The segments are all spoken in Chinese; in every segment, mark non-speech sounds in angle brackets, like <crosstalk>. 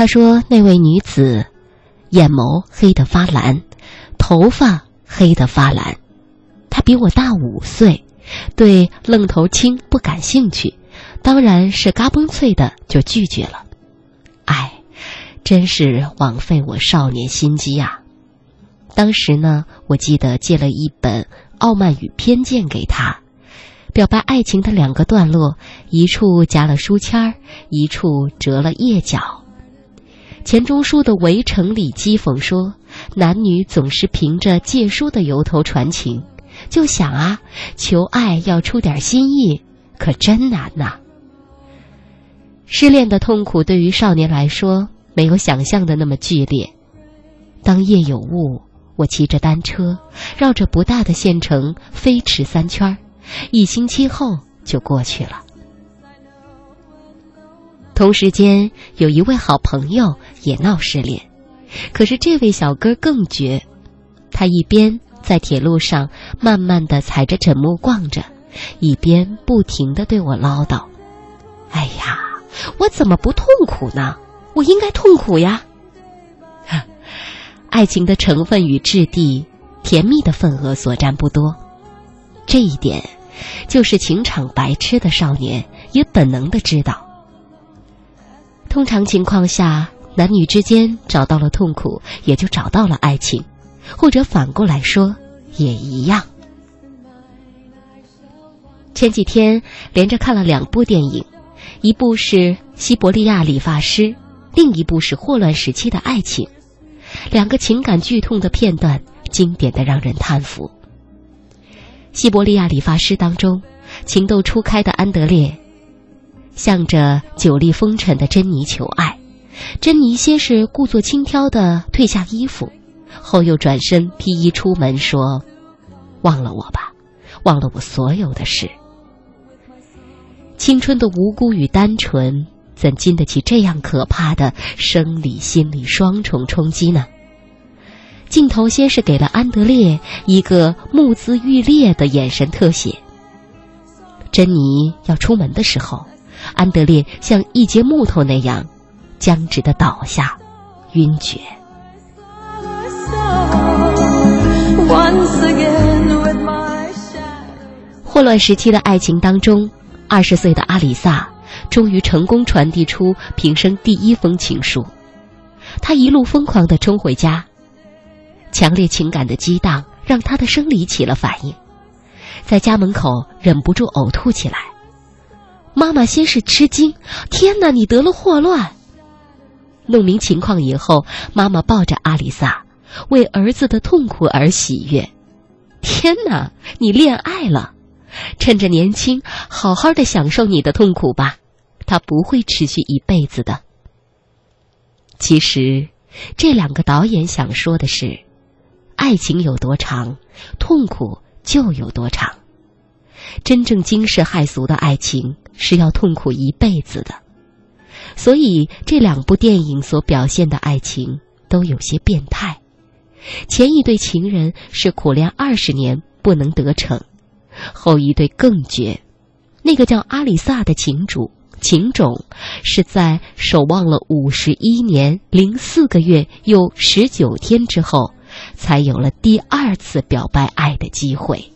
他说那位女子，眼眸黑得发蓝，头发黑得发蓝，她比我大五岁，对愣头青不感兴趣，当然是嘎嘣脆的就拒绝了。哎，真是枉费我少年心机呀！当时呢，我记得借了一本《傲慢与偏见》给他。表白爱情的两个段落，一处夹了书签儿，一处折了页角。钱钟书的《围城》里讥讽说，男女总是凭着借书的由头传情，就想啊，求爱要出点心意，可真难呐。失恋的痛苦对于少年来说，没有想象的那么剧烈。当夜有雾，我骑着单车，绕着不大的县城飞驰三圈儿。一星期后就过去了。同时间，有一位好朋友也闹失恋，可是这位小哥更绝，他一边在铁路上慢慢的踩着枕木逛着，一边不停的对我唠叨：“哎呀，我怎么不痛苦呢？我应该痛苦呀！” <laughs> 爱情的成分与质地，甜蜜的份额所占不多，这一点。就是情场白痴的少年也本能的知道。通常情况下，男女之间找到了痛苦，也就找到了爱情，或者反过来说也一样。前几天连着看了两部电影，一部是《西伯利亚理发师》，另一部是《霍乱时期的爱情》，两个情感剧痛的片段，经典的让人叹服。西伯利亚理发师当中，情窦初开的安德烈，向着久历风尘的珍妮求爱，珍妮先是故作轻佻的褪下衣服，后又转身披衣出门说：“忘了我吧，忘了我所有的事。”青春的无辜与单纯，怎经得起这样可怕的生理心理双重冲击呢？镜头先是给了安德烈一个目眦欲裂的眼神特写。珍妮要出门的时候，安德烈像一截木头那样僵直的倒下，晕厥。霍乱时期的爱情当中，二十岁的阿里萨终于成功传递出平生第一封情书，他一路疯狂的冲回家。强烈情感的激荡让他的生理起了反应，在家门口忍不住呕吐起来。妈妈先是吃惊：“天哪，你得了霍乱！”弄明情况以后，妈妈抱着阿里萨，为儿子的痛苦而喜悦。“天哪，你恋爱了！趁着年轻，好好的享受你的痛苦吧，它不会持续一辈子的。”其实，这两个导演想说的是。爱情有多长，痛苦就有多长。真正惊世骇俗的爱情是要痛苦一辈子的。所以这两部电影所表现的爱情都有些变态。前一对情人是苦恋二十年不能得逞，后一对更绝。那个叫阿里萨的情主情种，是在守望了五十一年零四个月又十九天之后。才有了第二次表白爱的机会。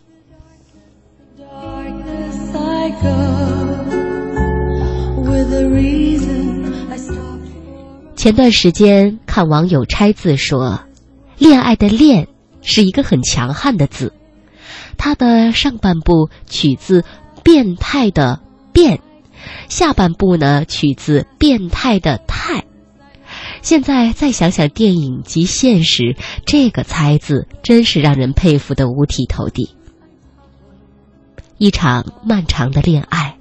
前段时间看网友拆字说，“恋爱的恋”是一个很强悍的字，它的上半部取自“变态”的“变”，下半部呢取自“变态”的“态”。现在再想想电影及现实，这个“猜”字真是让人佩服的五体投地。一场漫长的恋爱，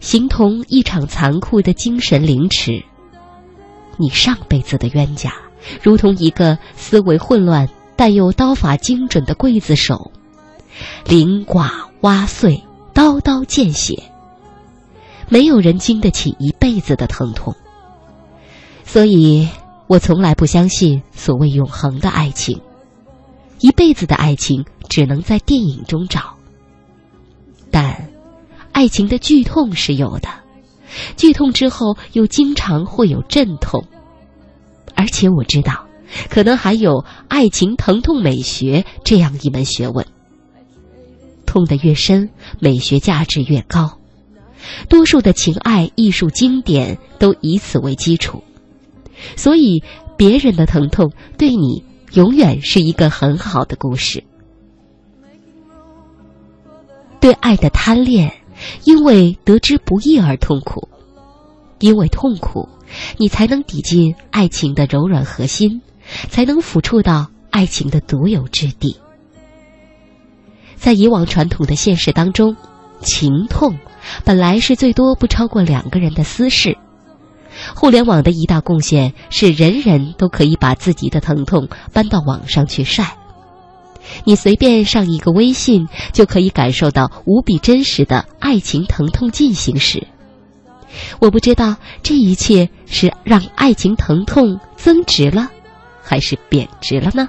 形同一场残酷的精神凌迟。你上辈子的冤家，如同一个思维混乱但又刀法精准的刽子手，凌剐挖碎，刀刀见血。没有人经得起一辈子的疼痛。所以，我从来不相信所谓永恒的爱情，一辈子的爱情只能在电影中找。但，爱情的剧痛是有的，剧痛之后又经常会有阵痛，而且我知道，可能还有爱情疼痛美学这样一门学问。痛得越深，美学价值越高。多数的情爱艺术经典都以此为基础，所以别人的疼痛对你永远是一个很好的故事。对爱的贪恋，因为得之不易而痛苦，因为痛苦，你才能抵进爱情的柔软核心，才能抚触到爱情的独有之地。在以往传统的现实当中，情痛本来是最多不超过两个人的私事。互联网的一大贡献是，人人都可以把自己的疼痛搬到网上去晒。你随便上一个微信，就可以感受到无比真实的爱情疼痛进行时。我不知道这一切是让爱情疼痛增值了，还是贬值了呢？